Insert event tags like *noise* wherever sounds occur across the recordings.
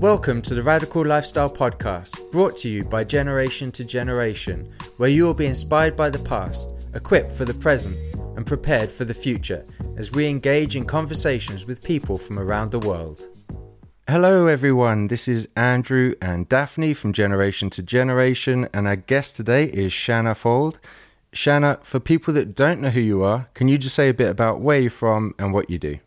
Welcome to the Radical Lifestyle Podcast, brought to you by Generation to Generation, where you will be inspired by the past, equipped for the present, and prepared for the future as we engage in conversations with people from around the world. Hello, everyone. This is Andrew and Daphne from Generation to Generation, and our guest today is Shanna Fuld. Shanna, for people that don't know who you are, can you just say a bit about where you're from and what you do?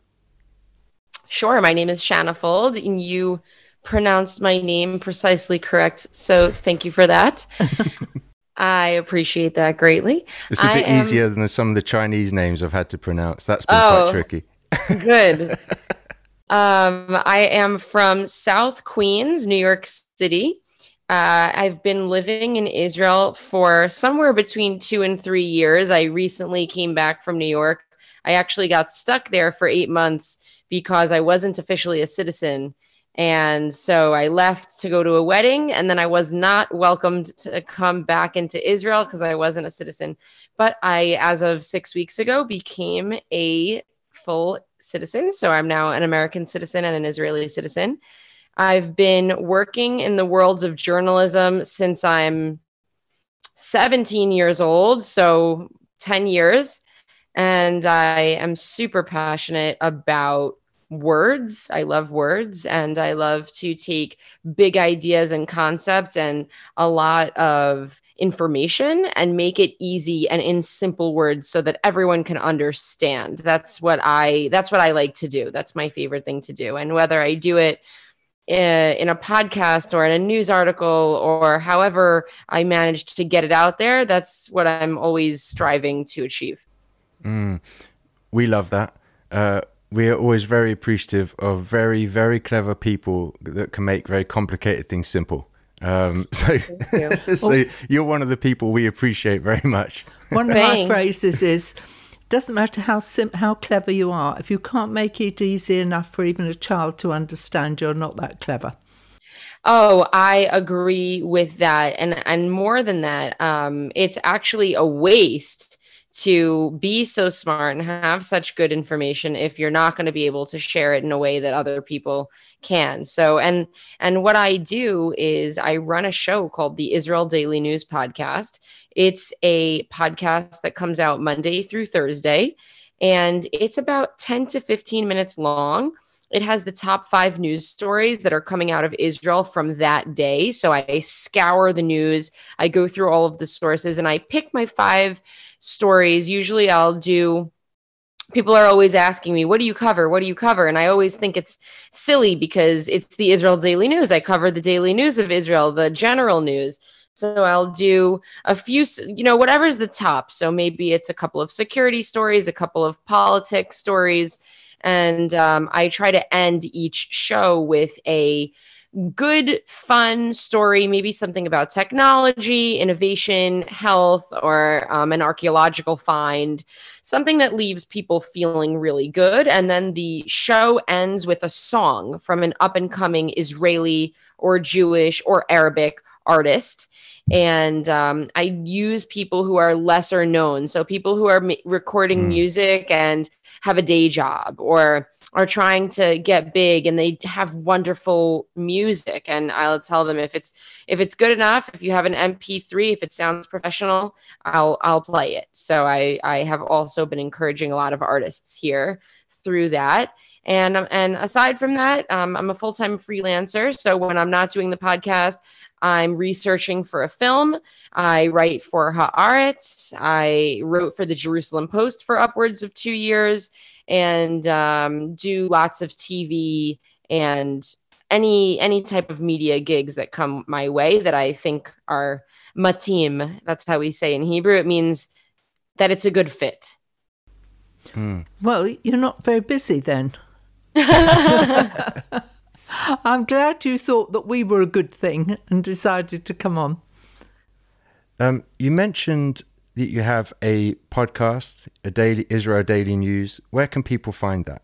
Sure. My name is Shanna Fuld, and you pronounced my name precisely correct. So thank you for that. *laughs* I appreciate that greatly. It's a bit am... easier than some of the Chinese names I've had to pronounce. That's been oh, quite tricky. *laughs* good. Um, I am from South Queens, New York City. Uh, I've been living in Israel for somewhere between two and three years. I recently came back from New York. I actually got stuck there for eight months because I wasn't officially a citizen. And so I left to go to a wedding, and then I was not welcomed to come back into Israel because I wasn't a citizen. But I, as of six weeks ago, became a full citizen. So I'm now an American citizen and an Israeli citizen. I've been working in the worlds of journalism since I'm 17 years old, so 10 years. And I am super passionate about words. I love words and I love to take big ideas and concepts and a lot of information and make it easy and in simple words so that everyone can understand. That's what I that's what I like to do. That's my favorite thing to do. And whether I do it uh, in a podcast or in a news article or however I managed to get it out there, that's what I'm always striving to achieve. Mm, we love that. Uh, we are always very appreciative of very, very clever people that can make very complicated things simple. Um, *laughs* so, you. *laughs* so well, you're one of the people we appreciate very much. *laughs* One of my phrases is, "Doesn't matter how sim- how clever you are, if you can't make it easy enough for even a child to understand, you're not that clever." Oh, I agree with that, and and more than that, um, it's actually a waste to be so smart and have such good information if you're not going to be able to share it in a way that other people can. So and and what i do is i run a show called the israel daily news podcast. It's a podcast that comes out monday through thursday and it's about 10 to 15 minutes long. It has the top five news stories that are coming out of Israel from that day. So I scour the news, I go through all of the sources, and I pick my five stories. Usually I'll do people are always asking me, what do you cover? What do you cover? And I always think it's silly because it's the Israel Daily News. I cover the daily news of Israel, the general news. So I'll do a few, you know, whatever's the top. So maybe it's a couple of security stories, a couple of politics stories. And um, I try to end each show with a good, fun story, maybe something about technology, innovation, health, or um, an archaeological find, something that leaves people feeling really good. And then the show ends with a song from an up and coming Israeli or Jewish or Arabic artist. And um, I use people who are lesser known. So people who are recording mm. music and have a day job or are trying to get big and they have wonderful music and I'll tell them if it's if it's good enough if you have an MP3 if it sounds professional I'll I'll play it so I I have also been encouraging a lot of artists here through that and and aside from that um, I'm a full-time freelancer so when I'm not doing the podcast I'm researching for a film. I write for Haaretz. I wrote for the Jerusalem Post for upwards of two years and um, do lots of TV and any any type of media gigs that come my way that I think are matim. That's how we say in Hebrew. It means that it's a good fit. Hmm. Well, you're not very busy then. *laughs* I'm glad you thought that we were a good thing and decided to come on. Um, you mentioned that you have a podcast, a daily Israel Daily News. Where can people find that?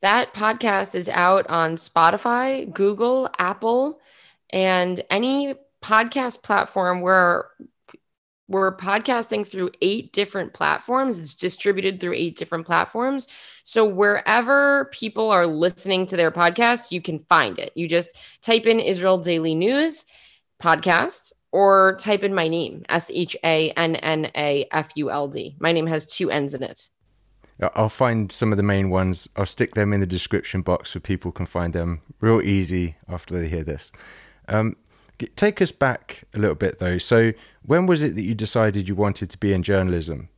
That podcast is out on Spotify, Google, Apple, and any podcast platform where we're podcasting through eight different platforms. It's distributed through eight different platforms. So wherever people are listening to their podcast, you can find it. You just type in Israel Daily News podcast or type in my name, S H A N N A F U L D. My name has two N's in it. I'll find some of the main ones. I'll stick them in the description box so people can find them real easy after they hear this. Um, take us back a little bit though. So, when was it that you decided you wanted to be in journalism?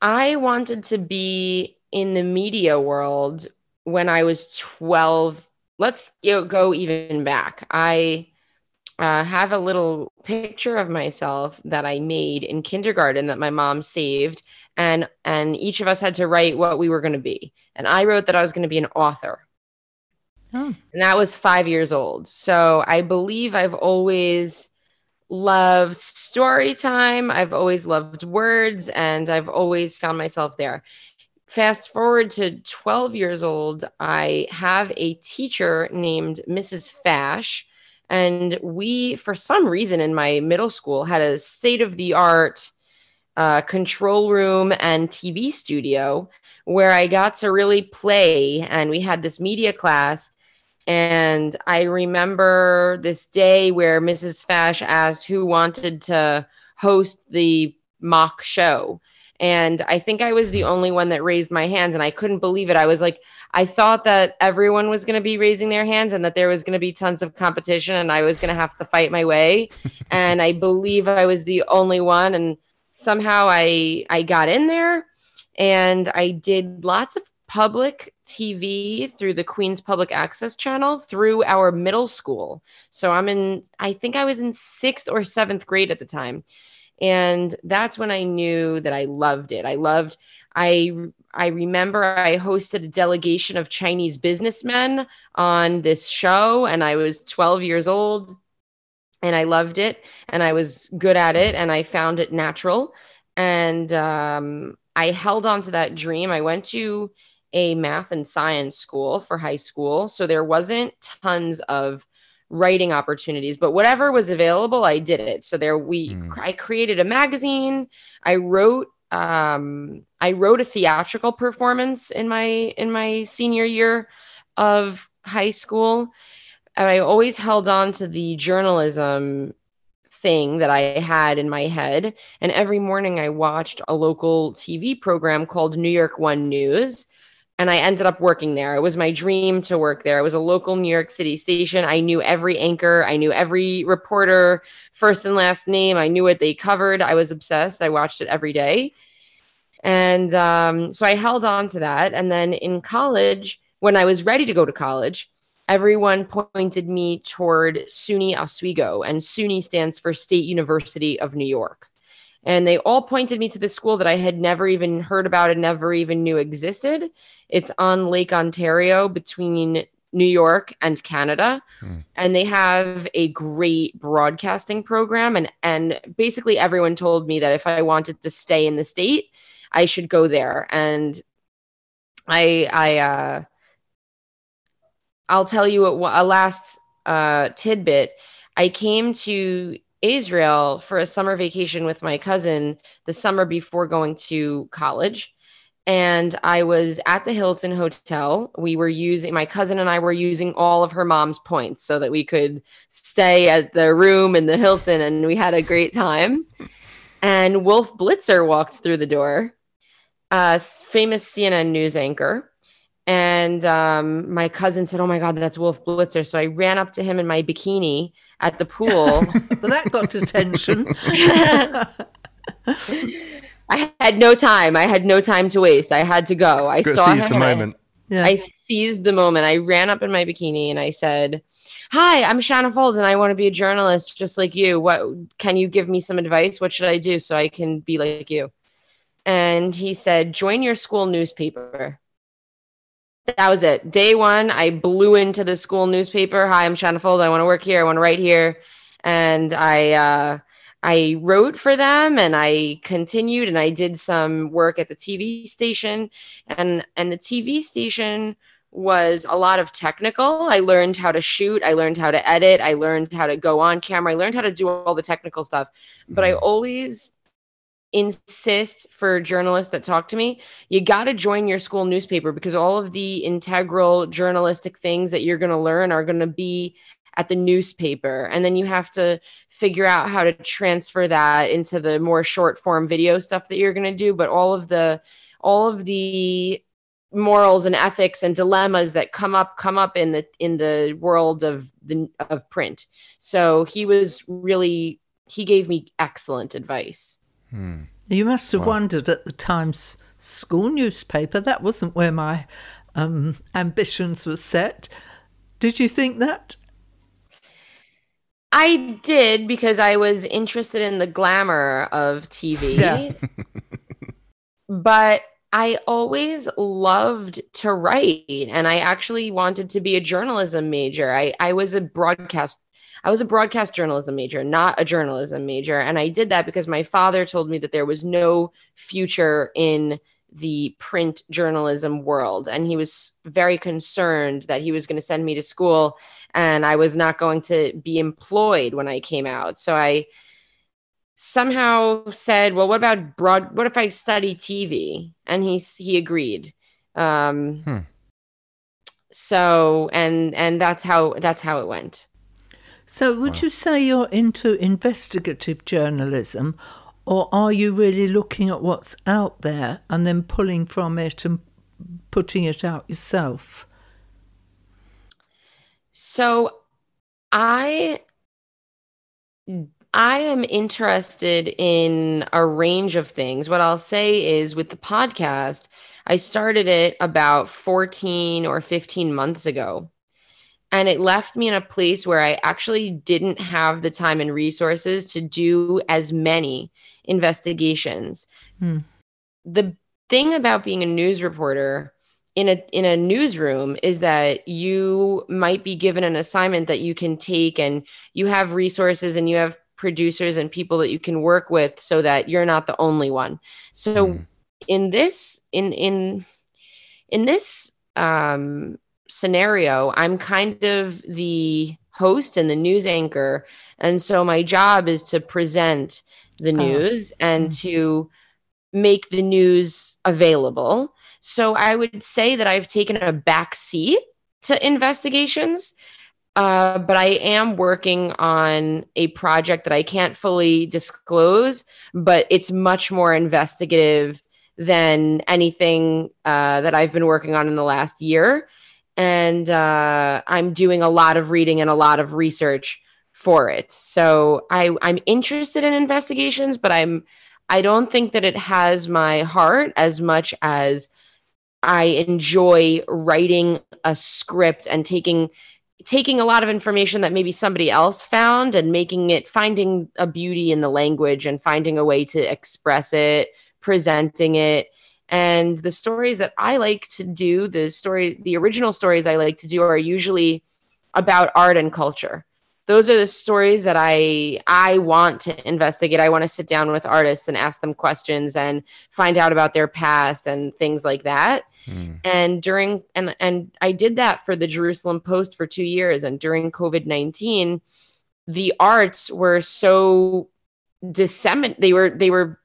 I wanted to be in the media world when I was 12. Let's go even back. I uh, have a little picture of myself that I made in kindergarten that my mom saved, and and each of us had to write what we were going to be. And I wrote that I was going to be an author, oh. and that was five years old. So I believe I've always loved story time. I've always loved words, and I've always found myself there. Fast forward to 12 years old, I have a teacher named Mrs. Fash and we, for some reason, in my middle school, had a state of the art uh, control room and TV studio where I got to really play. And we had this media class. And I remember this day where Mrs. Fash asked who wanted to host the mock show. And I think I was the only one that raised my hands, and I couldn't believe it. I was like, I thought that everyone was going to be raising their hands and that there was going to be tons of competition, and I was going to have to fight my way. *laughs* and I believe I was the only one, and somehow I I got in there, and I did lots of public TV through the Queen's Public Access channel through our middle school. So I'm in, I think I was in sixth or seventh grade at the time. And that's when i knew that i loved it. I loved i i remember i hosted a delegation of chinese businessmen on this show and i was 12 years old and i loved it and i was good at it and i found it natural. And um, i held on to that dream. I went to a math and science school for high school so there wasn't tons of writing opportunities but whatever was available i did it so there we mm. i created a magazine i wrote um i wrote a theatrical performance in my in my senior year of high school and i always held on to the journalism thing that I had in my head. And every morning I watched a local TV program called New York One News and I ended up working there. It was my dream to work there. It was a local New York City station. I knew every anchor, I knew every reporter, first and last name. I knew what they covered. I was obsessed. I watched it every day. And um, so I held on to that. And then in college, when I was ready to go to college, everyone pointed me toward SUNY Oswego, and SUNY stands for State University of New York and they all pointed me to the school that I had never even heard about and never even knew existed. It's on Lake Ontario between New York and Canada. Hmm. And they have a great broadcasting program. And, and basically, everyone told me that if I wanted to stay in the state, I should go there. And I, I, uh, I'll tell you a, a last uh, tidbit. I came to Israel for a summer vacation with my cousin the summer before going to college. And I was at the Hilton Hotel. We were using, my cousin and I were using all of her mom's points so that we could stay at the room in the Hilton and we had a great time. And Wolf Blitzer walked through the door, a famous CNN news anchor. And um, my cousin said, Oh my God, that's Wolf Blitzer. So I ran up to him in my bikini at the pool. *laughs* but that got attention. *laughs* I had no time. I had no time to waste. I had to go. I saw him. the moment. I, yeah. I seized the moment. I ran up in my bikini and I said, Hi, I'm Shanna Fuld and I want to be a journalist just like you. What can you give me some advice? What should I do so I can be like you? And he said, Join your school newspaper that was it. Day one, I blew into the school newspaper. Hi, I'm Shanna Fuld. I want to work here. I want to write here. And I uh, I wrote for them and I continued and I did some work at the TV station. And and the TV station was a lot of technical. I learned how to shoot, I learned how to edit, I learned how to go on camera, I learned how to do all the technical stuff. But I always insist for journalists that talk to me, you got to join your school newspaper because all of the integral journalistic things that you're going to learn are going to be at the newspaper. And then you have to figure out how to transfer that into the more short form video stuff that you're going to do. But all of the, all of the morals and ethics and dilemmas that come up come up in the in the world of the of print so he was really he gave me excellent advice Hmm. You must have wow. wondered at the Times school newspaper. That wasn't where my um, ambitions were set. Did you think that? I did because I was interested in the glamour of TV. Yeah. *laughs* but I always loved to write and I actually wanted to be a journalism major. I, I was a broadcast I was a broadcast journalism major, not a journalism major. And I did that because my father told me that there was no future in the print journalism world. And he was very concerned that he was going to send me to school and I was not going to be employed when I came out. So I somehow said, well, what about broad, what if I study TV? And he, he agreed. Um, hmm. So, and, and that's how, that's how it went. So, would wow. you say you're into investigative journalism, or are you really looking at what's out there and then pulling from it and putting it out yourself? So, I I am interested in a range of things. What I'll say is with the podcast, I started it about 14 or 15 months ago and it left me in a place where I actually didn't have the time and resources to do as many investigations. Hmm. The thing about being a news reporter in a in a newsroom is that you might be given an assignment that you can take and you have resources and you have producers and people that you can work with so that you're not the only one. So hmm. in this in in in this um scenario, I'm kind of the host and the news anchor. And so my job is to present the oh. news oh. and mm-hmm. to make the news available. So I would say that I've taken a back seat to investigations. Uh, but I am working on a project that I can't fully disclose, but it's much more investigative than anything uh, that I've been working on in the last year and uh, I'm doing a lot of reading and a lot of research for it. So I, I'm interested in investigations, but I'm I don't think that it has my heart as much as I enjoy writing a script and taking taking a lot of information that maybe somebody else found and making it finding a beauty in the language and finding a way to express it, presenting it and the stories that I like to do, the story, the original stories I like to do are usually about art and culture. Those are the stories that I I want to investigate. I want to sit down with artists and ask them questions and find out about their past and things like that. Mm. And during and and I did that for the Jerusalem Post for 2 years and during COVID-19 the arts were so disseminated they were they were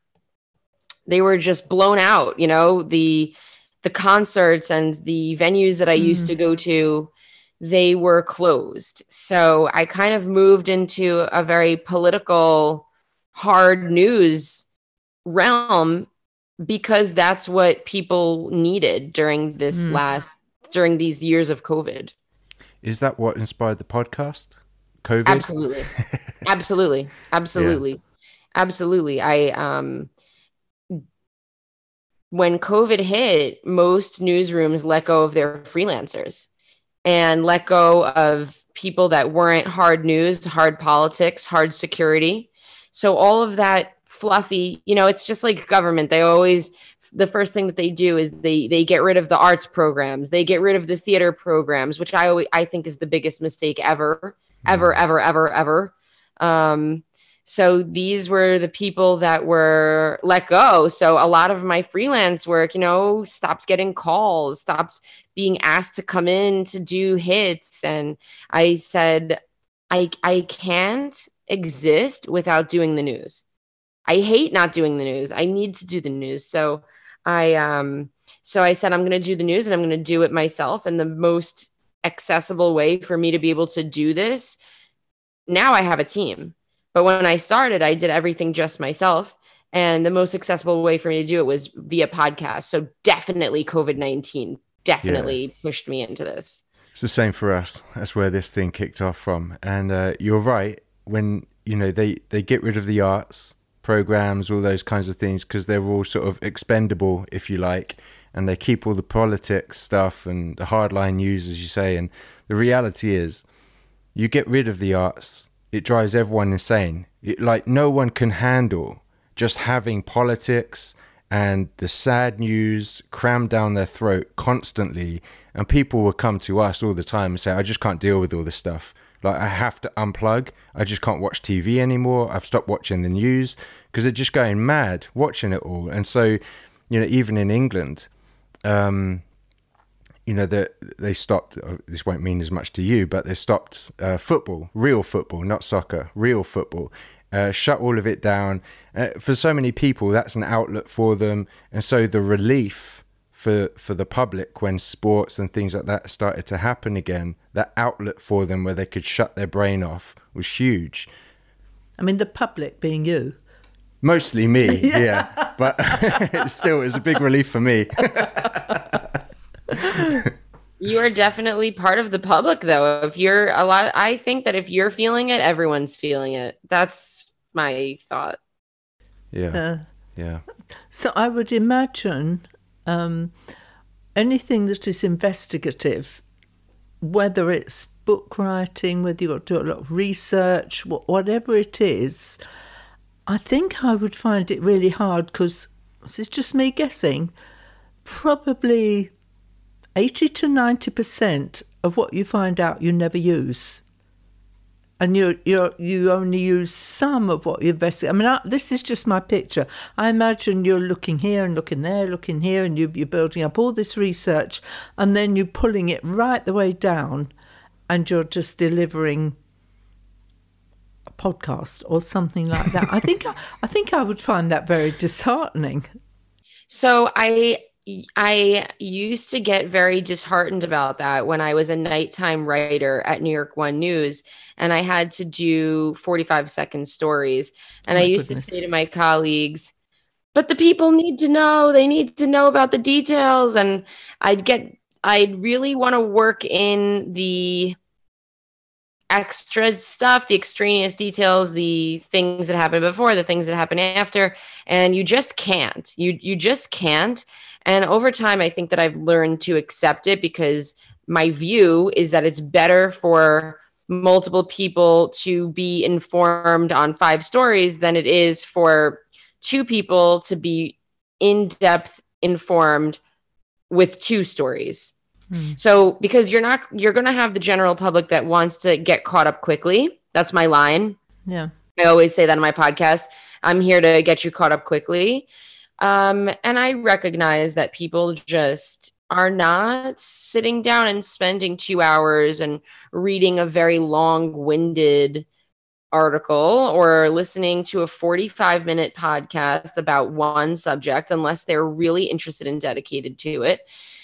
they were just blown out you know the the concerts and the venues that i mm. used to go to they were closed. So i kind of moved into a very political hard news realm because that's what people needed during this mm. last during these years of covid. Is that what inspired the podcast? Covid? Absolutely. Absolutely. *laughs* Absolutely. Yeah. absolutely. I um when COVID hit, most newsrooms let go of their freelancers and let go of people that weren't hard news, hard politics, hard security. So all of that fluffy, you know, it's just like government. They always the first thing that they do is they they get rid of the arts programs. They get rid of the theater programs, which I always I think is the biggest mistake ever, ever, mm-hmm. ever, ever, ever. Um, so these were the people that were let go. So a lot of my freelance work, you know, stopped getting calls, stopped being asked to come in to do hits. And I said, I, I can't exist without doing the news. I hate not doing the news. I need to do the news. So I, um, so I said, I'm going to do the news and I'm going to do it myself. And the most accessible way for me to be able to do this, now I have a team but when I started, I did everything just myself. And the most accessible way for me to do it was via podcast. So definitely COVID 19 definitely yeah. pushed me into this. It's the same for us. That's where this thing kicked off from. And uh, you're right. When, you know, they, they get rid of the arts programs, all those kinds of things, because they're all sort of expendable, if you like. And they keep all the politics stuff and the hardline news, as you say. And the reality is, you get rid of the arts, it drives everyone insane. It, like no one can handle just having politics and the sad news crammed down their throat constantly. And people will come to us all the time and say, I just can't deal with all this stuff. Like, I have to unplug. I just can't watch TV anymore. I've stopped watching the news because they're just going mad watching it all. And so, you know, even in England, um, you know that they stopped uh, this won't mean as much to you but they stopped uh, football real football not soccer real football uh, shut all of it down. Uh, for so many people that's an outlet for them. And so the relief for for the public when sports and things like that started to happen again that outlet for them where they could shut their brain off was huge. I mean the public being you. Mostly me *laughs* yeah, yeah. but *laughs* still it was a big relief for me *laughs* *laughs* you are definitely part of the public though. If you're a lot i think that if you're feeling it everyone's feeling it. That's my thought. Yeah. Uh, yeah. so i would imagine um, anything that is investigative whether it's book writing whether you've got to do a lot of research whatever it is i think i would find it really hard because this is just me guessing probably 80 to 90% of what you find out you never use. And you you you only use some of what you investigate. I mean, I, this is just my picture. I imagine you're looking here and looking there, looking here, and you, you're building up all this research, and then you're pulling it right the way down, and you're just delivering a podcast or something like that. I think I, I think I would find that very disheartening. So I I used to get very disheartened about that when I was a nighttime writer at New York One News and I had to do 45 second stories. And oh I used goodness. to say to my colleagues, but the people need to know, they need to know about the details. And I'd get, I'd really want to work in the extra stuff, the extraneous details, the things that happened before, the things that happened after, and you just can't. You you just can't. And over time, I think that I've learned to accept it because my view is that it's better for multiple people to be informed on five stories than it is for two people to be in depth informed with two stories. Hmm. So because you're not you're going to have the general public that wants to get caught up quickly. That's my line. Yeah. I always say that in my podcast. I'm here to get you caught up quickly. Um, and I recognize that people just are not sitting down and spending two hours and reading a very long winded article or listening to a 45 minute podcast about one subject unless they're really interested and dedicated to it.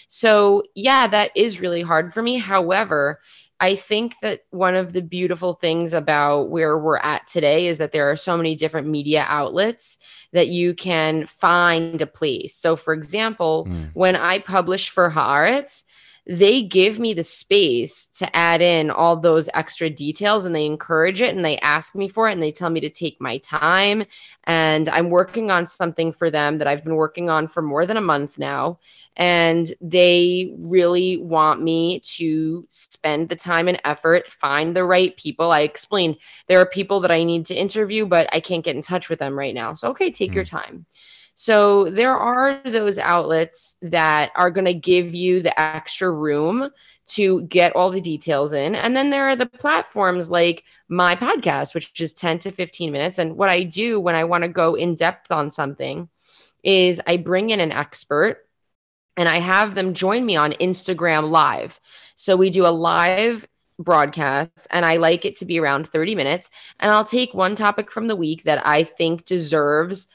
So, yeah, that is really hard for me. However, I think that one of the beautiful things about where we're at today is that there are so many different media outlets that you can find a place. So, for example, mm. when I publish for Haaretz, they give me the space to add in all those extra details and they encourage it and they ask me for it and they tell me to take my time. And I'm working on something for them that I've been working on for more than a month now. And they really want me to spend the time and effort, find the right people. I explained there are people that I need to interview, but I can't get in touch with them right now. So, okay, take mm. your time. So there are those outlets that are going to give you the extra room to get all the details in. And then there are the platforms like my podcast, which is 10 to 15 minutes. And what I do when I want to go in depth on something is I bring in an expert and I have them join me on Instagram Live. So we do a live broadcast and I like it to be around 30 minutes. And I'll take one topic from the week that I think deserves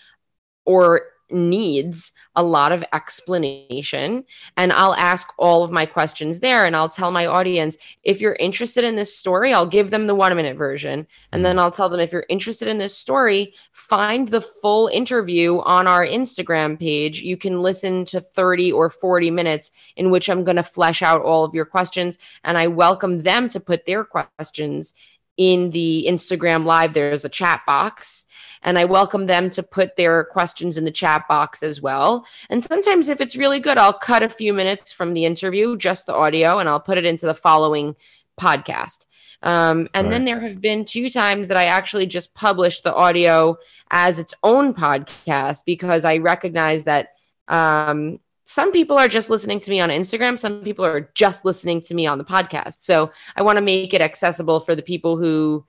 or needs a lot of explanation. And I'll ask all of my questions there and I'll tell my audience if you're interested in this story I'll give them the 1 minute version. And then mm. I'll tell them if you're interested in this story find the full interview on our Instagram page. You can listen to 30 or 40 minutes in which I'm going to flesh out all of your questions and I welcome them to put their questions in the Instagram live there's a chat box and I welcome them to put their questions in the chat box as well. And sometimes, if it's really good, I'll cut a few minutes from the interview, just the audio, and I'll put it into the following podcast. Um, and right. then there have been two times that I actually just published the audio as its own podcast because I recognize that um, some people are just listening to me on Instagram. Some people are just listening to me on the podcast. So I want to make it accessible for the people who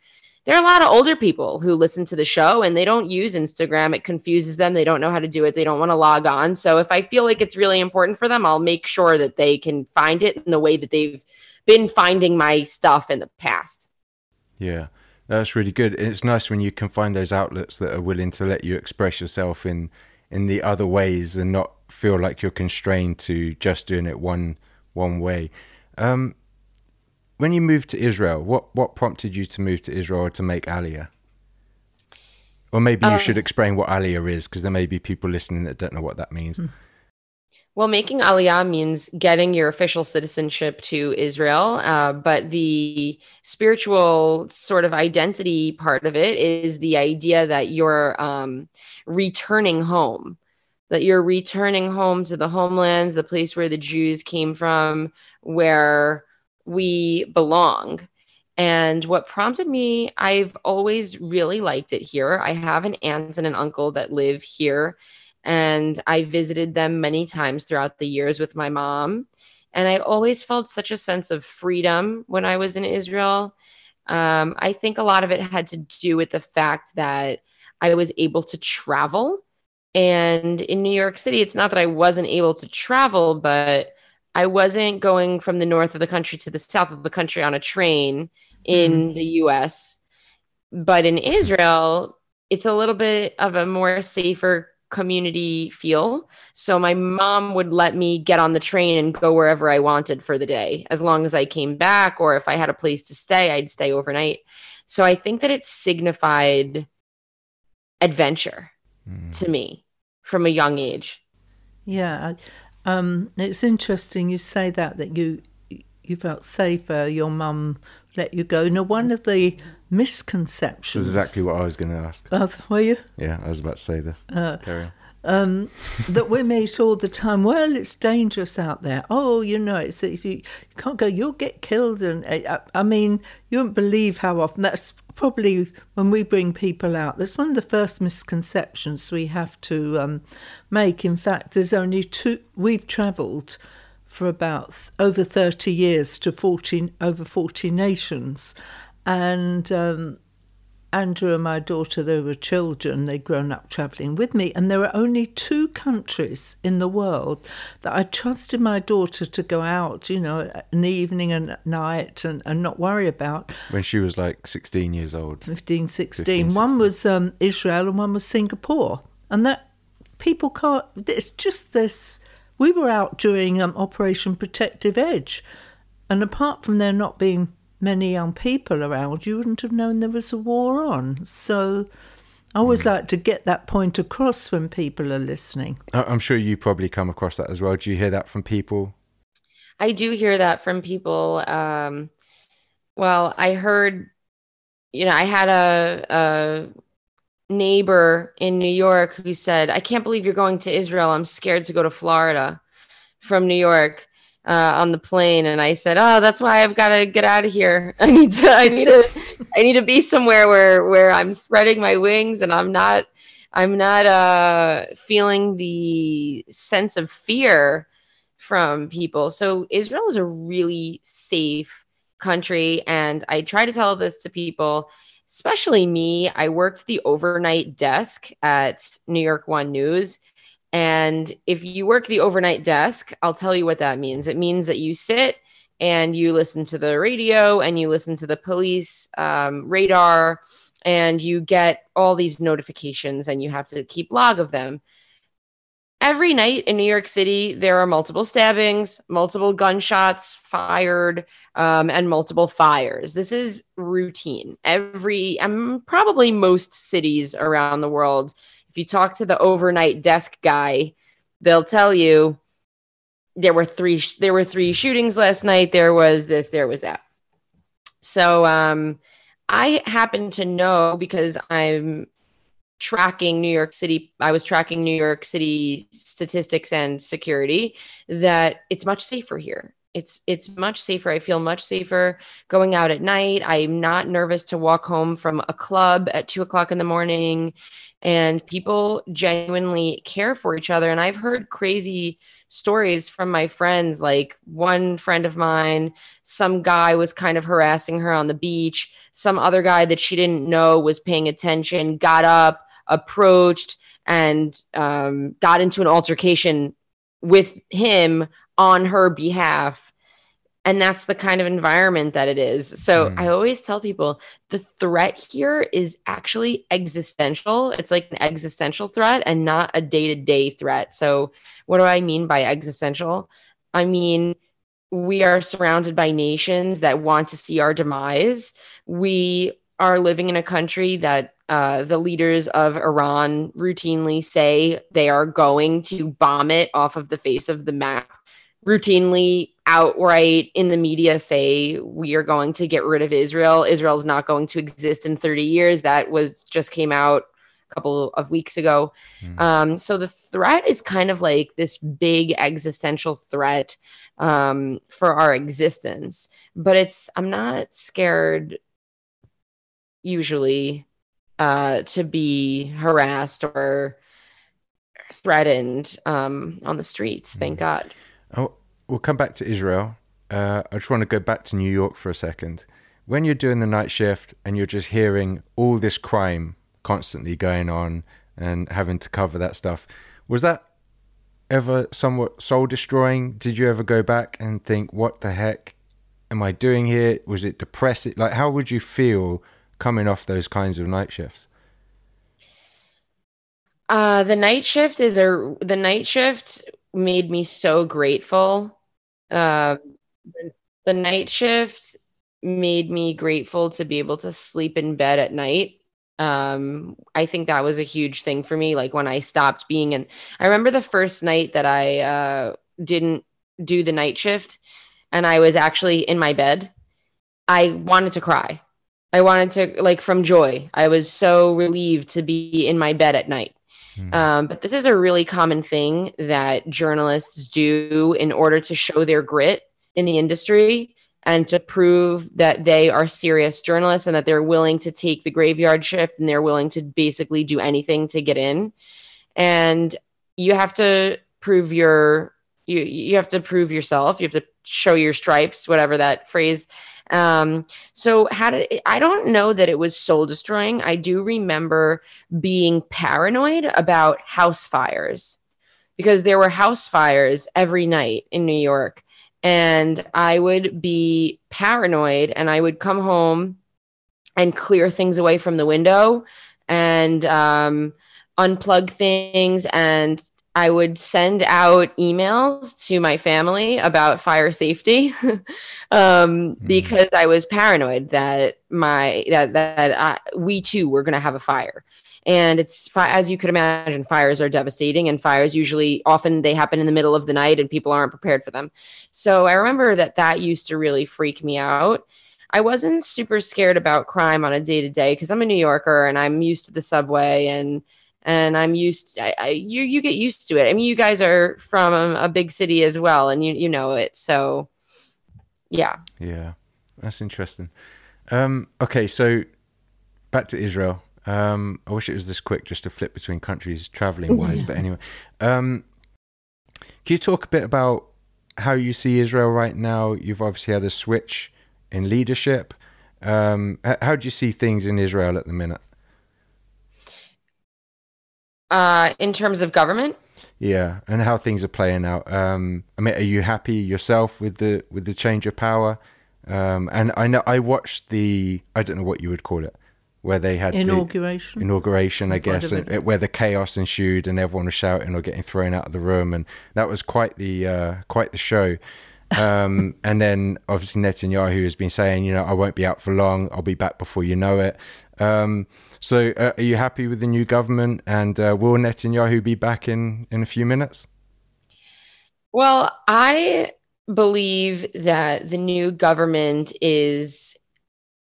there are a lot of older people who listen to the show and they don't use Instagram. It confuses them. They don't know how to do it. They don't want to log on. So if I feel like it's really important for them, I'll make sure that they can find it in the way that they've been finding my stuff in the past. Yeah. That's really good. It's nice when you can find those outlets that are willing to let you express yourself in in the other ways and not feel like you're constrained to just doing it one one way. Um, when you moved to Israel, what what prompted you to move to Israel or to make Aliyah? Or maybe you uh, should explain what Aliyah is, because there may be people listening that don't know what that means. Hmm. Well, making Aliyah means getting your official citizenship to Israel, uh, but the spiritual sort of identity part of it is the idea that you're um, returning home, that you're returning home to the homelands, the place where the Jews came from, where we belong. And what prompted me, I've always really liked it here. I have an aunt and an uncle that live here, and I visited them many times throughout the years with my mom. And I always felt such a sense of freedom when I was in Israel. Um, I think a lot of it had to do with the fact that I was able to travel. And in New York City, it's not that I wasn't able to travel, but I wasn't going from the north of the country to the south of the country on a train in mm. the US. But in Israel, it's a little bit of a more safer community feel. So my mom would let me get on the train and go wherever I wanted for the day, as long as I came back, or if I had a place to stay, I'd stay overnight. So I think that it signified adventure mm. to me from a young age. Yeah. Um, it's interesting you say that that you you felt safer. Your mum let you go. Now, one of the misconceptions. This is exactly what I was going to ask. Uh, were you? Yeah, I was about to say this. Uh, Carry on. Um, that we meet all the time. Well, it's dangerous out there. Oh, you know, it's, it's you, can't go. You'll get killed. And I, I mean, you won't believe how often. That's probably when we bring people out. That's one of the first misconceptions we have to um, make. In fact, there's only two. We've travelled for about over 30 years to 14 over 40 nations, and um, Andrew and my daughter, they were children, they'd grown up travelling with me, and there are only two countries in the world that I trusted my daughter to go out, you know, in the evening and at night and, and not worry about. When she was like 16 years old. 15, 16. 15, 16. One was um, Israel and one was Singapore. And that people can't, it's just this. We were out during um, Operation Protective Edge. And apart from there not being many young people around, you wouldn't have known there was a war on. So I always mm. like to get that point across when people are listening. I'm sure you probably come across that as well. Do you hear that from people? I do hear that from people. Um, well, I heard, you know, I had a, a neighbor in New York who said, I can't believe you're going to Israel. I'm scared to go to Florida from New York uh, on the plane, and I said, "Oh, that's why I've got to get out of here. *laughs* I need to, I need to, I need to be somewhere where where I'm spreading my wings and I'm not I'm not uh, feeling the sense of fear from people. So Israel is a really safe country, and I try to tell this to people, especially me. I worked the overnight desk at New York One News. And if you work the overnight desk, I'll tell you what that means. It means that you sit and you listen to the radio and you listen to the police um, radar and you get all these notifications and you have to keep log of them. Every night in New York City, there are multiple stabbings, multiple gunshots fired, um, and multiple fires. This is routine. Every, um, probably most cities around the world, if you talk to the overnight desk guy, they'll tell you there were three there were three shootings last night. There was this there was that. So um i happen to know because i'm tracking new york city i was tracking new york city statistics and security that it's much safer here it's it's much safer. I feel much safer going out at night. I'm not nervous to walk home from a club at two o'clock in the morning. And people genuinely care for each other. And i've heard crazy stories from my friends like one friend of mine some guy was kind of harassing her on the beach. Some other guy that she didn't know was paying attention got up approached and um, got into an altercation with him on her behalf. And that's the kind of environment that it is. So mm. i always tell people the threat here is actually existential. It's like an existential threat and not a day-to-day threat. So what do i mean by existential? I mean we are surrounded by nations that want to see our demise. We are living in a country that uh, the leaders of Iran routinely say they are going to bomb it off of the face of the map routinely outright in the media say we are going to get rid of Israel. Israel's not going to exist in 30 years. That was just came out a couple of weeks ago. Mm. Um, so the threat is kind of like this big existential threat um, for our existence. But it's I'm not scared usually uh, to be harassed or threatened um, on the streets. Thank mm. God. Oh, we'll come back to Israel. Uh, I just want to go back to New York for a second. When you're doing the night shift and you're just hearing all this crime constantly going on and having to cover that stuff, was that ever somewhat soul destroying? Did you ever go back and think, what the heck am I doing here? Was it depressing? Like, how would you feel coming off those kinds of night shifts? Uh, the night shift is a the night shift made me so grateful. The, the night shift made me grateful to be able to sleep in bed at night. Um, I think that was a huge thing for me. Like when I stopped being in, I remember the first night that I uh, didn't do the night shift and I was actually in my bed. I wanted to cry. I wanted to, like, from joy. I was so relieved to be in my bed at night. Mm. Um, but this is a really common thing that journalists do in order to show their grit in the industry and to prove that they are serious journalists and that they're willing to take the graveyard shift and they're willing to basically do anything to get in. And you have to prove your you you have to prove yourself. You have to show your stripes, whatever that phrase um, so how did it, I don't know that it was soul destroying. I do remember being paranoid about house fires because there were house fires every night in New York. And I would be paranoid and I would come home and clear things away from the window and um, unplug things and I would send out emails to my family about fire safety *laughs* um, mm. because I was paranoid that my that that I, we too were going to have a fire. And it's as you could imagine, fires are devastating, and fires usually often they happen in the middle of the night, and people aren't prepared for them. So I remember that that used to really freak me out. I wasn't super scared about crime on a day to day because I'm a New Yorker and I'm used to the subway and and I'm used. I, I, you you get used to it. I mean, you guys are from a, big city as well, and you you know it. So, yeah. Yeah, that's interesting. Um, okay, so back to Israel. Um, I wish it was this quick just to flip between countries traveling wise, but anyway. Um, can you talk a bit about how you see Israel right now? You've obviously had a switch in leadership. Um, how do you see things in Israel at the minute? Uh, in terms of government, yeah, and how things are playing out. Um, I mean, are you happy yourself with the with the change of power? Um, and I know I watched the I don't know what you would call it, where they had inauguration. The inauguration, I guess, and, where the chaos ensued and everyone was shouting or getting thrown out of the room, and that was quite the uh, quite the show. Um, and then obviously Netanyahu has been saying, you know, I won't be out for long. I'll be back before you know it. Um, so, uh, are you happy with the new government? And uh, will Netanyahu be back in in a few minutes? Well, I believe that the new government is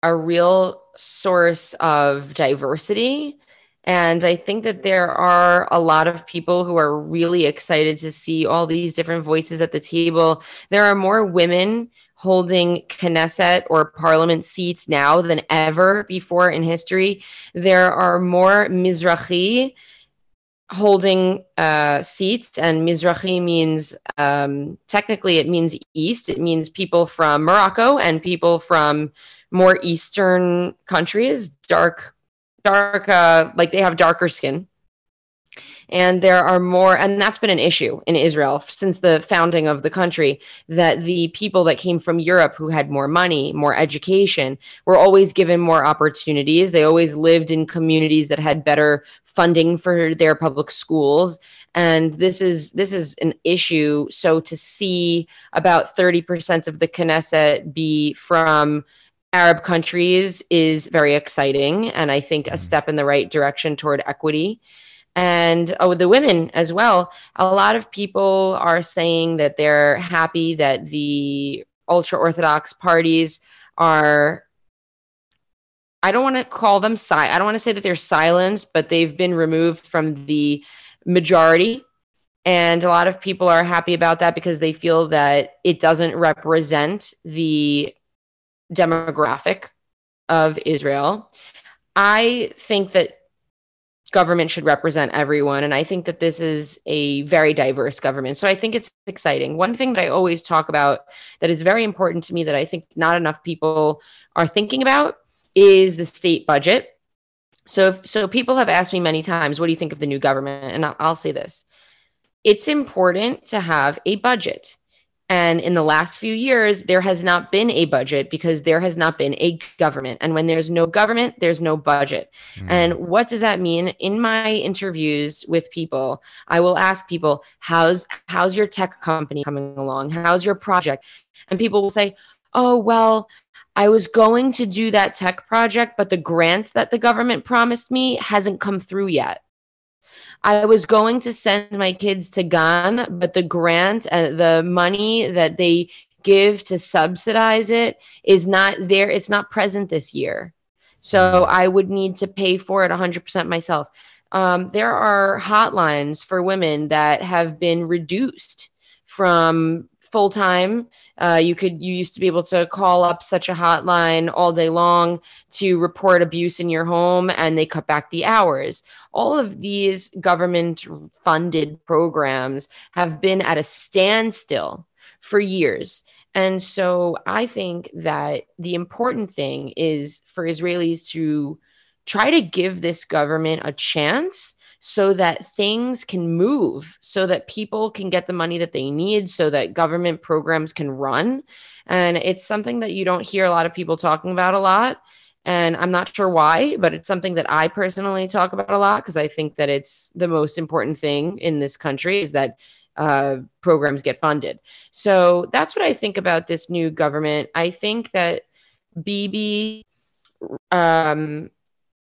a real source of diversity. And I think that there are a lot of people who are really excited to see all these different voices at the table. There are more women holding Knesset or parliament seats now than ever before in history. There are more Mizrahi holding uh, seats, and Mizrahi means um, technically it means east. It means people from Morocco and people from more eastern countries, dark, dark, uh, like they have darker skin. And there are more and that's been an issue in israel since the founding of the country that the people that came from europe who had more money more education were always given more opportunities. They always lived in communities that had better funding for their public schools. And this is this is an issue. So to see about 30% of the knesset be from arab countries is very exciting and i think a mm. step in the right direction toward equity and oh, the women as well. A lot of people are saying that they're happy that the ultra orthodox parties are. I don't want to call them si- I don't want to say that they're silenced, but they've been removed from the majority. And a lot of people are happy about that because they feel that it doesn't represent the demographic of Israel. I think that government should represent everyone. And I think that this is a very diverse government. So I think it's exciting. One thing that I always talk about that is very important to me that I think not enough people are thinking about is the state budget. So, if, so people have asked me many times, what do you think of the new government? And I'll, I'll say this it's important to have a budget. And in the last few years, there has not been a budget because there has not been a government. And when there's no government, there's no budget. Mm. And what does that mean? In my interviews with people, I will ask people, "How's how's your tech company coming along? How's your project?" And people will say, "Oh, well, I was going to do that tech project, but the grant that the government promised me hasn't come through yet." I was going to send my kids to Gan, but the grant, uh, the money that they give to subsidize it is not there. It's not present this year. So mm. I would need to pay for it 100% myself. Um, there are hotlines for women that have been reduced from full time. Uh, you could you used to be able to call up such a hotline all day long to report abuse in your home, and they cut back the hours. All of these government funded programs have been at a standstill for years. And so I think that the important thing is for Israelis to try to give this government a chance so that things can move, so that people can get the money that they need, so that government programs can run. And it's something that you don't hear a lot of people talking about a lot. And I'm not sure why, but it's something that I personally talk about a lot because I think that it's the most important thing in this country is that uh, programs get funded. So that's what I think about this new government. I think that Bibi um,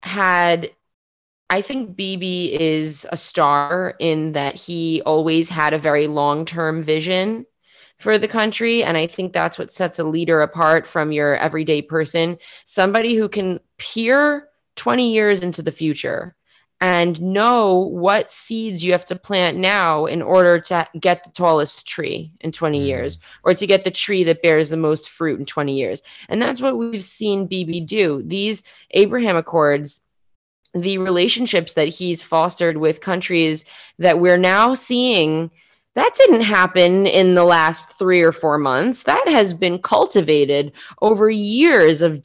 had I think Bibi is a star in that he always had a very long term vision for the country. And I think that's what sets a leader apart from your everyday person somebody who can peer 20 years into the future and know what seeds you have to plant now in order to get the tallest tree in 20 mm. years or to get the tree that bears the most fruit in 20 years. And that's what we've seen Bibi do. These Abraham Accords the relationships that he's fostered with countries that we're now seeing that didn't happen in the last three or four months. That has been cultivated over years of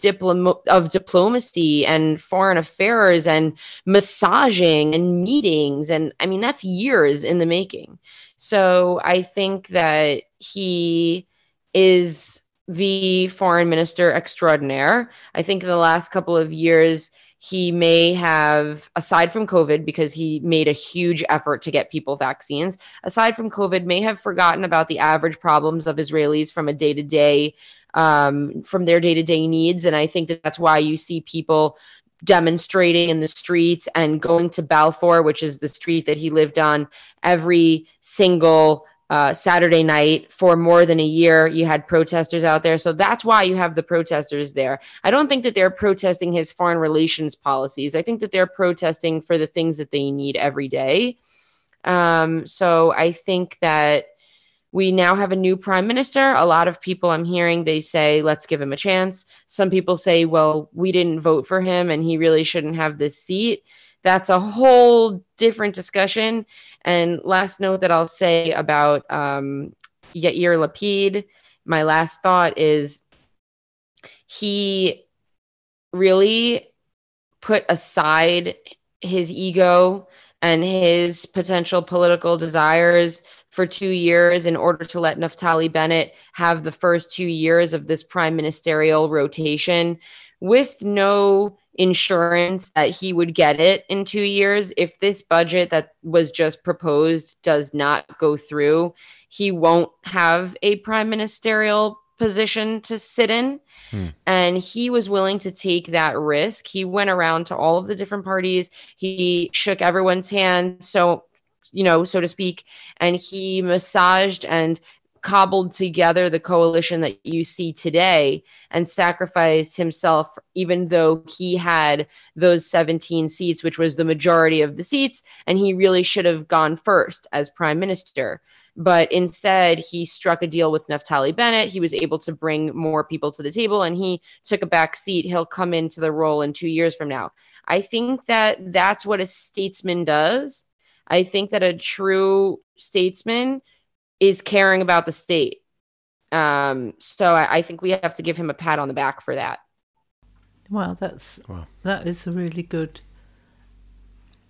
of diplomacy and foreign affairs and massaging and meetings. And I mean, that's years in the making. So I think that he is the foreign minister extraordinaire. I think in the last couple of years, he may have, aside from COVID, because he made a huge effort to get people vaccines, aside from COVID, may have forgotten about the average problems of Israelis from a day to day, from their day to day needs. And I think that that's why you see people demonstrating in the streets and going to Balfour, which is the street that he lived on every single uh, Saturday night for more than a year. You had protesters out there. So that's why you have the protesters there. I don't think that they're protesting his foreign relations policies. I think that they're protesting for the things that they need every day. Um, so I think that we now have a new prime minister. A lot of people I'm hearing, they say, let's give him a chance. Some people say, well, we didn't vote for him and he really shouldn't have this seat that's a whole different discussion. And last note that I'll say about um, Yair Lapid, my last thought is he really put aside his ego and his potential political desires for two years in order to let Naftali Bennett have the first two years of this prime ministerial rotation with no insurance that he would get it in two years. If this budget that was just proposed does not go through, he won't have a prime ministerial position to sit in. Hmm. And he was willing to take that risk. He went around to all of the different parties, he shook everyone's hand. So, you know, so to speak, and he massaged and cobbled together the coalition that you see today and sacrificed himself, even though he had those 17 seats, which was the majority of the seats. And he really should have gone first as prime minister. But instead, he struck a deal with Naftali Bennett. He was able to bring more people to the table and he took a back seat. He'll come into the role in two years from now. I think that that's what a statesman does. I think that a true statesman is caring about the state. Um, so I, I, think we have to give him a pat on the back for that. Well, that's wow. that is a really good,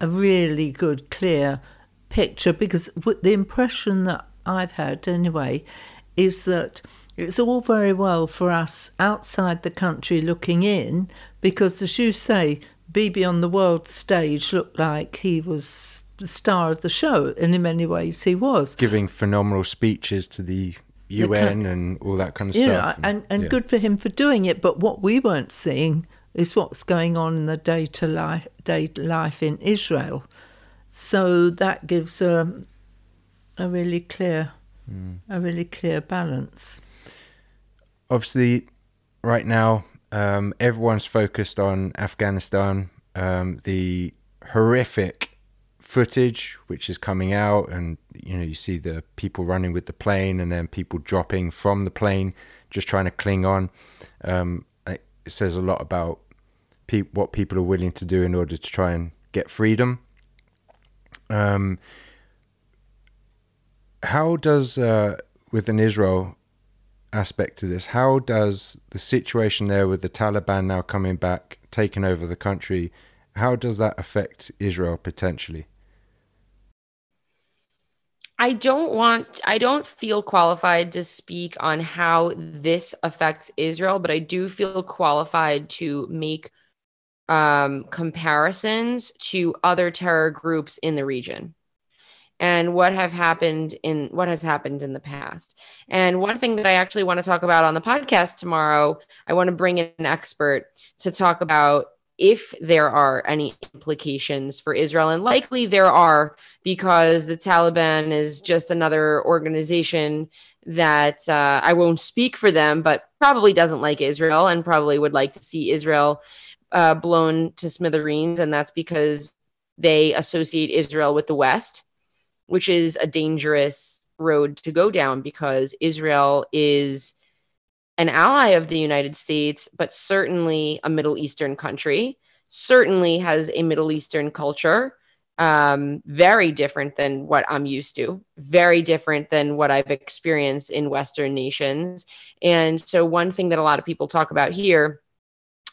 a really good, clear picture because the impression that I've had anyway is that it's all very well for us outside the country looking in because, as you say, Bibi on the world stage looked like he was the star of the show, and in many ways he was. Giving phenomenal speeches to the UN the, and all that kind of stuff. Know, and, and, and yeah. good for him for doing it. But what we weren't seeing is what's going on in the day to life, day life in Israel. So that gives a, a really clear, mm. a really clear balance. Obviously, right now, um, everyone's focused on Afghanistan. Um, the horrific footage which is coming out and you know you see the people running with the plane and then people dropping from the plane just trying to cling on. Um, it says a lot about pe- what people are willing to do in order to try and get freedom. Um, how does uh, with an israel aspect to this how does the situation there with the taliban now coming back taking over the country how does that affect israel potentially I don't want, I don't feel qualified to speak on how this affects Israel, but I do feel qualified to make um, comparisons to other terror groups in the region and what have happened in what has happened in the past. And one thing that I actually want to talk about on the podcast tomorrow, I want to bring in an expert to talk about if there are any implications for Israel. And likely there are, because the Taliban is just another organization that uh, I won't speak for them, but probably doesn't like Israel and probably would like to see Israel uh, blown to smithereens. And that's because they associate Israel with the West, which is a dangerous road to go down because Israel is an ally of the United States, but certainly a Middle Eastern country. certainly has a Middle Eastern culture, um, very different than what I'm used to, very different than what I've experienced in Western nations. And so, one thing that a lot of people talk about here,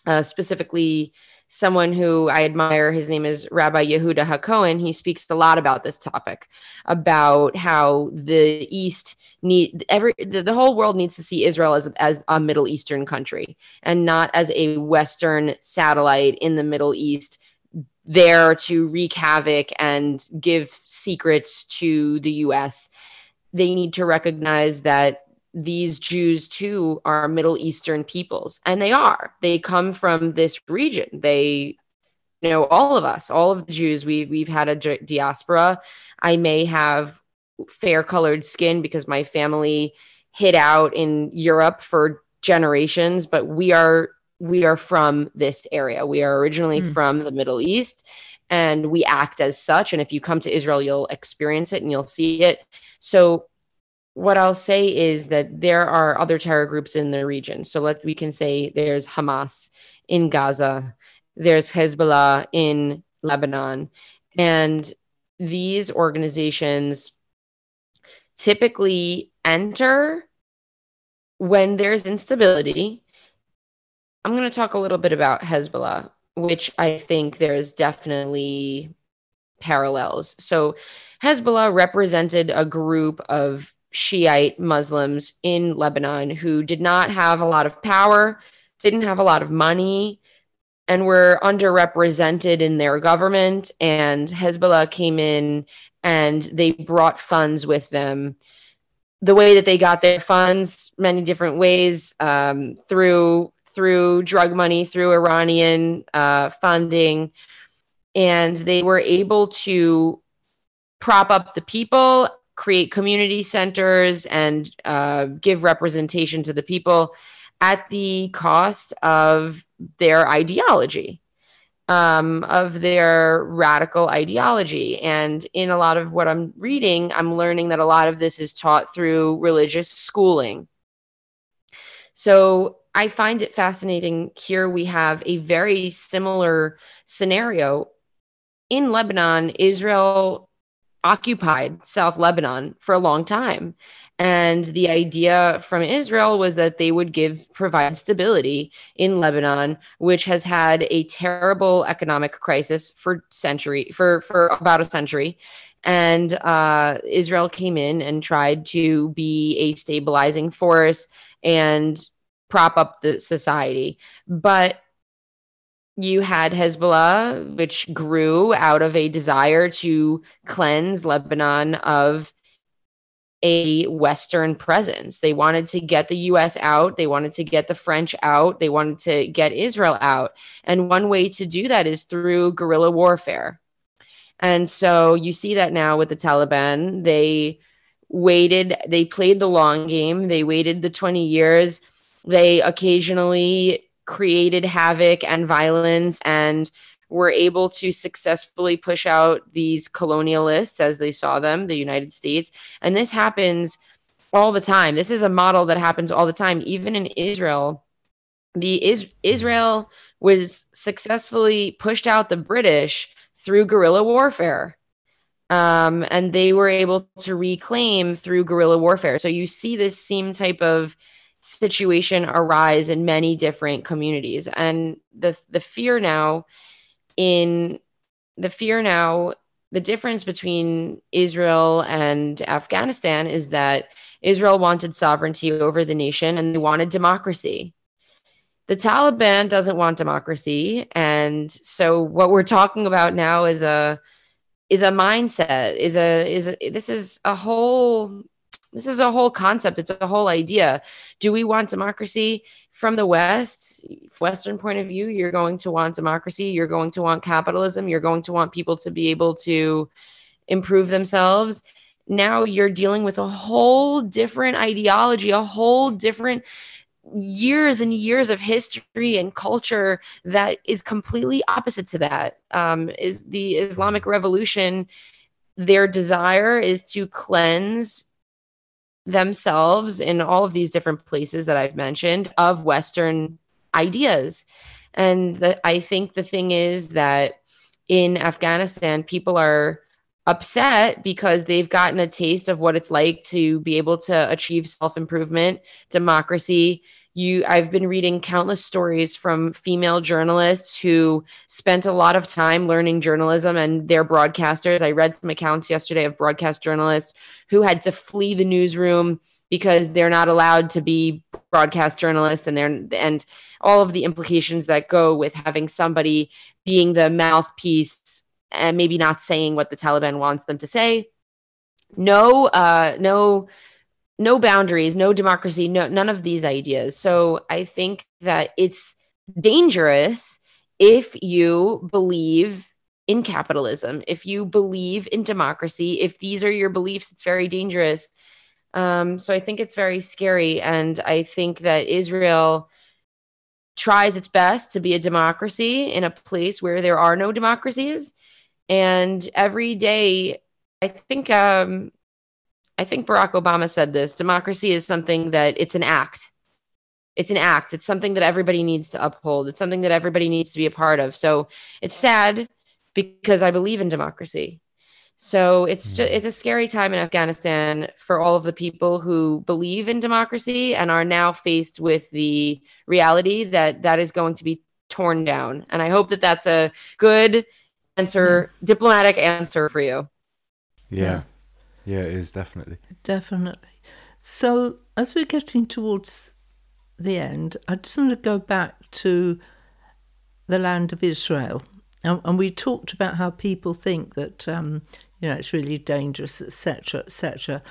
uh, specifically someone who I admire. His name is Rabbi Yehuda HaKohen. He speaks a lot about this topic, about how the East need every the, the, whole world needs to see Israel as as a Middle Eastern country and not as a Western satellite in the Middle East there to wreak havoc and give secrets to the US. They need to recognize that these Jews too are Middle Eastern peoples, and they are. They come from this region. They, you know, all of us, all of the Jews, we we've had a diaspora. I may have fair colored skin because my family hid out in Europe for generations, but we are we are from this area. We are originally mm. from the Middle East and we act as such. And if you come to Israel, you'll experience it and you'll see it. So what I'll say is that there are other terror groups in the region. So let we can say there's Hamas in Gaza, there's Hezbollah in Lebanon, and these organizations typically enter when there's instability. I'm going to talk a little bit about Hezbollah, which I think there's definitely parallels. So Hezbollah represented a group of Shiite Muslims in Lebanon who did not have a lot of power, didn't have a lot of money, and were underrepresented in their government. And Hezbollah came in and they brought funds with them. The way that they got their funds, many different ways, um, through through drug money, through Iranian uh, funding, and they were able to prop up the people create community centers and uh, give representation to the people at the cost of their ideology, um, of their radical ideology. And in a lot of what I'm reading, I'm learning that a lot of this is taught through religious schooling. So I find it fascinating. Here we have a very similar scenario. In Lebanon, Israel occupied South Lebanon for a long time. And the idea from Israel was that they would give provide stability in Lebanon, which has had a terrible economic crisis for century for for about a century. And uh, Israel came in and tried to be a stabilizing force and prop up the society. But you had Hezbollah, which grew out of a desire to cleanse Lebanon of a Western presence. They wanted to get the US out. They wanted to get the French out. They wanted to get Israel out. And one way to do that is through guerrilla warfare. And so you see that now with the Taliban. They waited, they played the long game, they waited the 20 years. They occasionally created havoc and violence and were able to successfully push out these colonialists as they saw them, the United States. And this happens all the time. This is a model that happens all the time, even in Israel. The is- Israel was successfully pushed out the British through guerrilla warfare. Um, and they were able to reclaim through guerrilla warfare. So you see this same type of situation arise in many different communities and the the fear now in the fear now the difference between Israel and Afghanistan is that Israel wanted sovereignty over the nation and they wanted democracy. The Taliban doesn't want democracy and so what we're talking about now is a is a mindset is a is a, this is a whole this is a whole concept. It's a whole idea. Do we want democracy from the West, Western point of view? You're going to want democracy. You're going to want capitalism. You're going to want people to be able to improve themselves. Now you're dealing with a whole different ideology, a whole different years and years of history and culture that is completely opposite to that. Um, is the Islamic Revolution? Their desire is to cleanse themselves in all of these different places that I've mentioned of Western ideas. And the, I think the thing is that in Afghanistan, people are upset because they've gotten a taste of what it's like to be able to achieve self improvement, democracy. You, I've been reading countless stories from female journalists who spent a lot of time learning journalism and they're broadcasters. I read some accounts yesterday of broadcast journalists who had to flee the newsroom because they're not allowed to be broadcast journalists and they're and all of the implications that go with having somebody being the mouthpiece and maybe not saying what the Taliban wants them to say. No, uh, no, no boundaries, no democracy, no none of these ideas. So I think that it's dangerous if you believe in capitalism, if you believe in democracy, if these are your beliefs, it's very dangerous. Um, so I think it's very scary. And I think that Israel tries its best to be a democracy in a place where there are no democracies. And every day, I think, um, I think Barack Obama said this democracy is something that it's an act. It's an act. It's something that everybody needs to uphold. It's something that everybody needs to be a part of. So it's sad because I believe in democracy. So it's just, hmm. it's a scary time in Afghanistan for all of the people who believe in democracy and are now faced with the reality that that is going to be torn down. And I hope that that's a good answer, yeah. diplomatic answer for you. Yeah. Yeah, it is definitely. Definitely. So as we're getting towards the end, I just want to go back to the land of Israel. And, and we talked about how people think that um, you know it's really dangerous, etc., etc.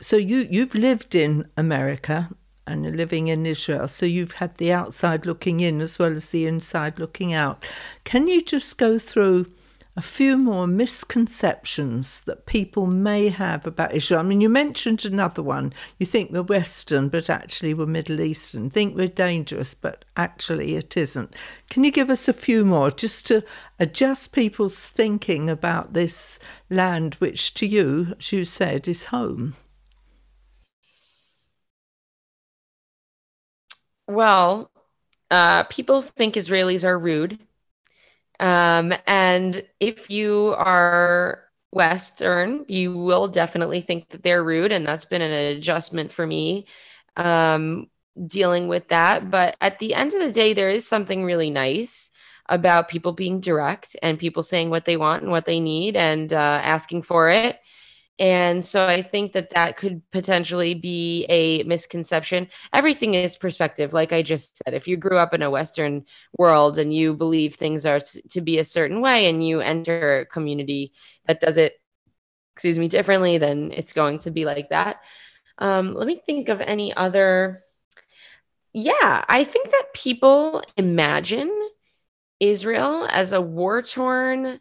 So you you've lived in America and you're living in Israel, so you've had the outside looking in as well as the inside looking out. Can you just go through a few more misconceptions that people may have about Israel. I mean, you mentioned another one. You think we're Western, but actually we're Middle Eastern. Think we're dangerous, but actually it isn't. Can you give us a few more just to adjust people's thinking about this land, which to you, as you said, is home? Well, uh, people think Israelis are rude um, and if you are Western, you will definitely think that they're rude. And that's been an adjustment for me um, dealing with that. But at the end of the day, there is something really nice about people being direct and people saying what they want and what they need and uh, asking for it. And so I think that that could potentially be a misconception. Everything is perspective. Like I just said, if you grew up in a Western world and you believe things are to be a certain way and you enter a community that does it, excuse me, differently, then it's going to be like that. Um, let me think of any other. Yeah, I think that people imagine Israel as a war torn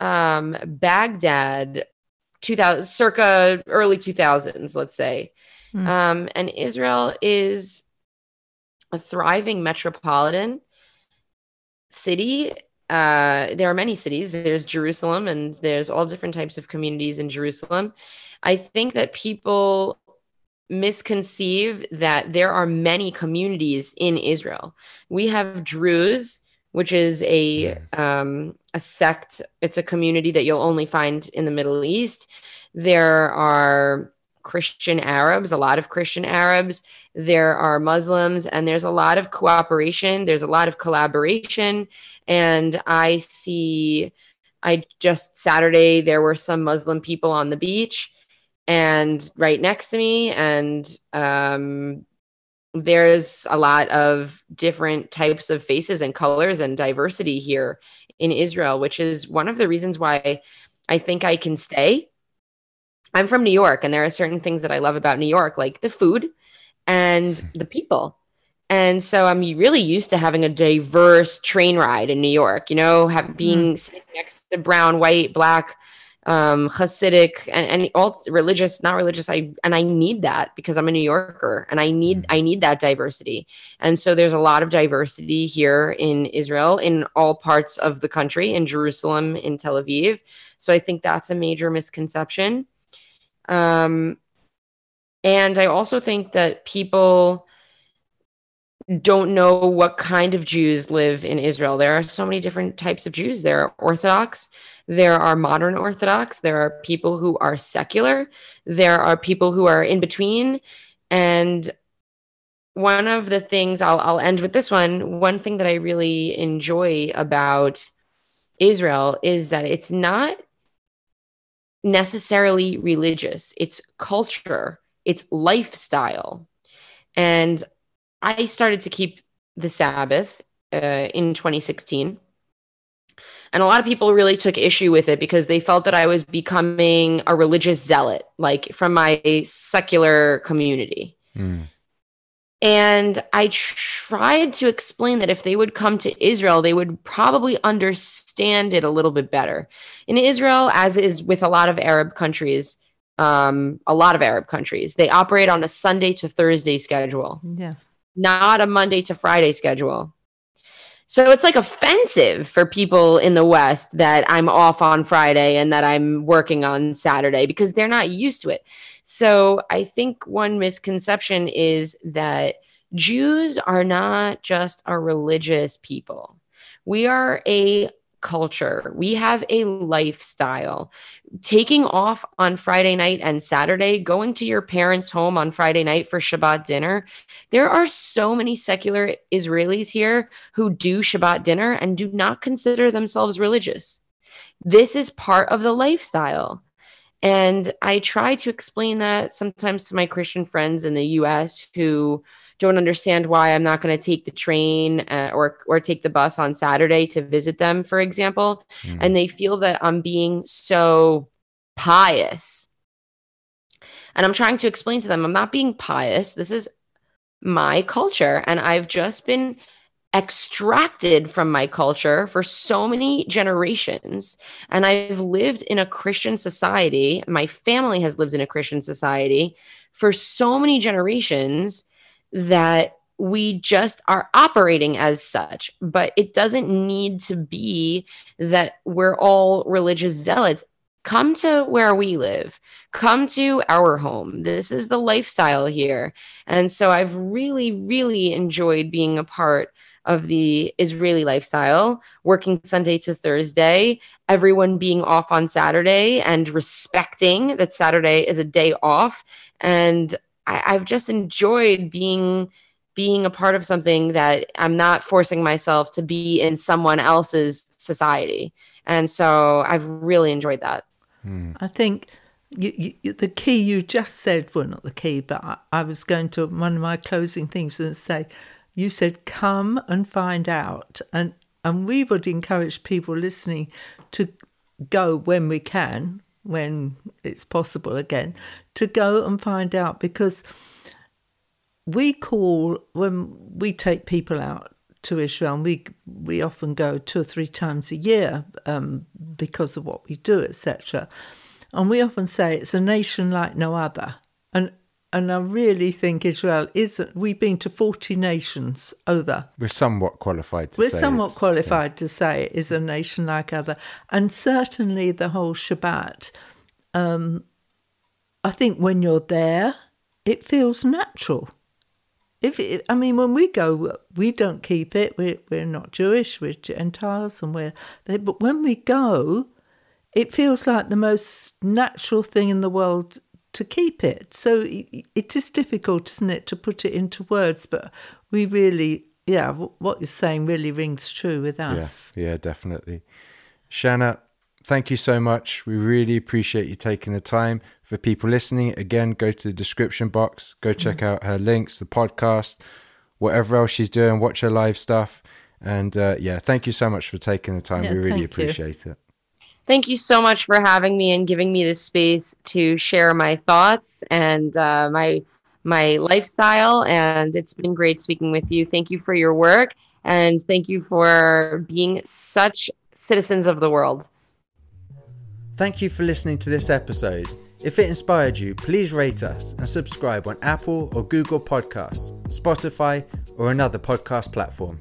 um, Baghdad 2000 circa early 2000s let's say. Mm. um, and israel is a thriving metropolitan city. Uh, there are many cities. There's jerusalem and there's all different types of communities in jerusalem. I think that people misconceive that there are many communities in israel. We have druze which is a um, a sect. It's a community that you'll only find in the Middle East. There are Christian Arabs, a lot of Christian Arabs. There are Muslims, and there's a lot of cooperation. There's a lot of collaboration. And I see, I just Saturday, there were some Muslim people on the beach and right next to me. And um, there's a lot of different types of faces and colors and diversity here in Israel, which is one of the reasons why I think I can stay. I'm from New York, and there are certain things that I love about New York, like the food and the people. And so I'm really used to having a diverse train ride in New York, you know, have, being mm. sitting next to brown, white, black, um, Hasidic and, and all religious, not religious. I and I need that because I'm a New Yorker and I need mm. I need that diversity. And so there's a lot of diversity here in Israel, in all parts of the country, in Jerusalem, in Tel Aviv. So I think that's a major misconception. Um, and I also think that people don't know what kind of Jews live in Israel. There are so many different types of Jews. There are Orthodox, there are modern Orthodox, there are people who are secular, there are people who are in between. And one of the things I'll, I'll end with this one one thing that I really enjoy about Israel is that it's not necessarily religious, it's culture, it's lifestyle. And I started to keep the Sabbath uh, in 2016. And a lot of people really took issue with it because they felt that I was becoming a religious zealot, like from my secular community. Mm. And I tried to explain that if they would come to Israel, they would probably understand it a little bit better. In Israel, as is with a lot of Arab countries, um, a lot of Arab countries, they operate on a Sunday to Thursday schedule. Yeah not a Monday to Friday schedule. So it's like offensive for people in the West that I'm off on Friday and that I'm working on Saturday because they're not used to it. So I think one misconception is that Jews are not just a religious people. We are a culture. We have a lifestyle. Taking off on Friday night and Saturday, going to your parents' home on Friday night for Shabbat dinner. There are so many secular Israelis here who do Shabbat dinner and do not consider themselves religious. This is part of the lifestyle. And I try to explain that sometimes to my Christian friends in the US who don't understand why I'm not going to take the train uh, or or take the bus on Saturday to visit them, for example, mm. and they feel that I'm being so pious. And I'm trying to explain to them I'm not being pious. This is my culture and I've just been extracted from my culture for so many generations. And I've lived in a Christian society. My family has lived in a Christian society for so many generations that we just are operating as such. But it doesn't need to be that we're all religious zealots. Come to where we live, come to our home. This is the lifestyle here. And so I've really, really enjoyed being a part of the Israeli lifestyle, working Sunday to Thursday, everyone being off on Saturday and respecting that Saturday is a day off. And I, I've just enjoyed being being a part of something that I'm not forcing myself to be in someone else's society. And so I've really enjoyed that. Hmm. I think you, you, the key you just said, well, not the key, but I, I was going to, one of my closing things was say, you said, come and find out. And, and we would encourage people listening to go when we can, when it's possible again, to go and find out because we call when we take people out to Israel, and we we often go two or three times a year um, because of what we do, etc. And we often say it's a nation like no other, and I really think Israel isn't. We've been to forty nations over. We're somewhat qualified. to say. We're somewhat qualified yeah. to say it is a nation like other, and certainly the whole Shabbat. Um, I think when you're there, it feels natural. If it, I mean, when we go, we don't keep it. We're we're not Jewish. We're Gentiles, and we're. But when we go, it feels like the most natural thing in the world to keep it. So it is difficult, isn't it, to put it into words? But we really, yeah, what you're saying really rings true with us. Yeah, yeah, definitely. Shanna, thank you so much. We really appreciate you taking the time. For people listening, again, go to the description box, go check mm. out her links, the podcast, whatever else she's doing, watch her live stuff. And uh, yeah, thank you so much for taking the time. Yeah, we really appreciate you. it. Thank you so much for having me and giving me the space to share my thoughts and uh, my my lifestyle. And it's been great speaking with you. Thank you for your work and thank you for being such citizens of the world. Thank you for listening to this episode. If it inspired you, please rate us and subscribe on Apple or Google Podcasts, Spotify, or another podcast platform.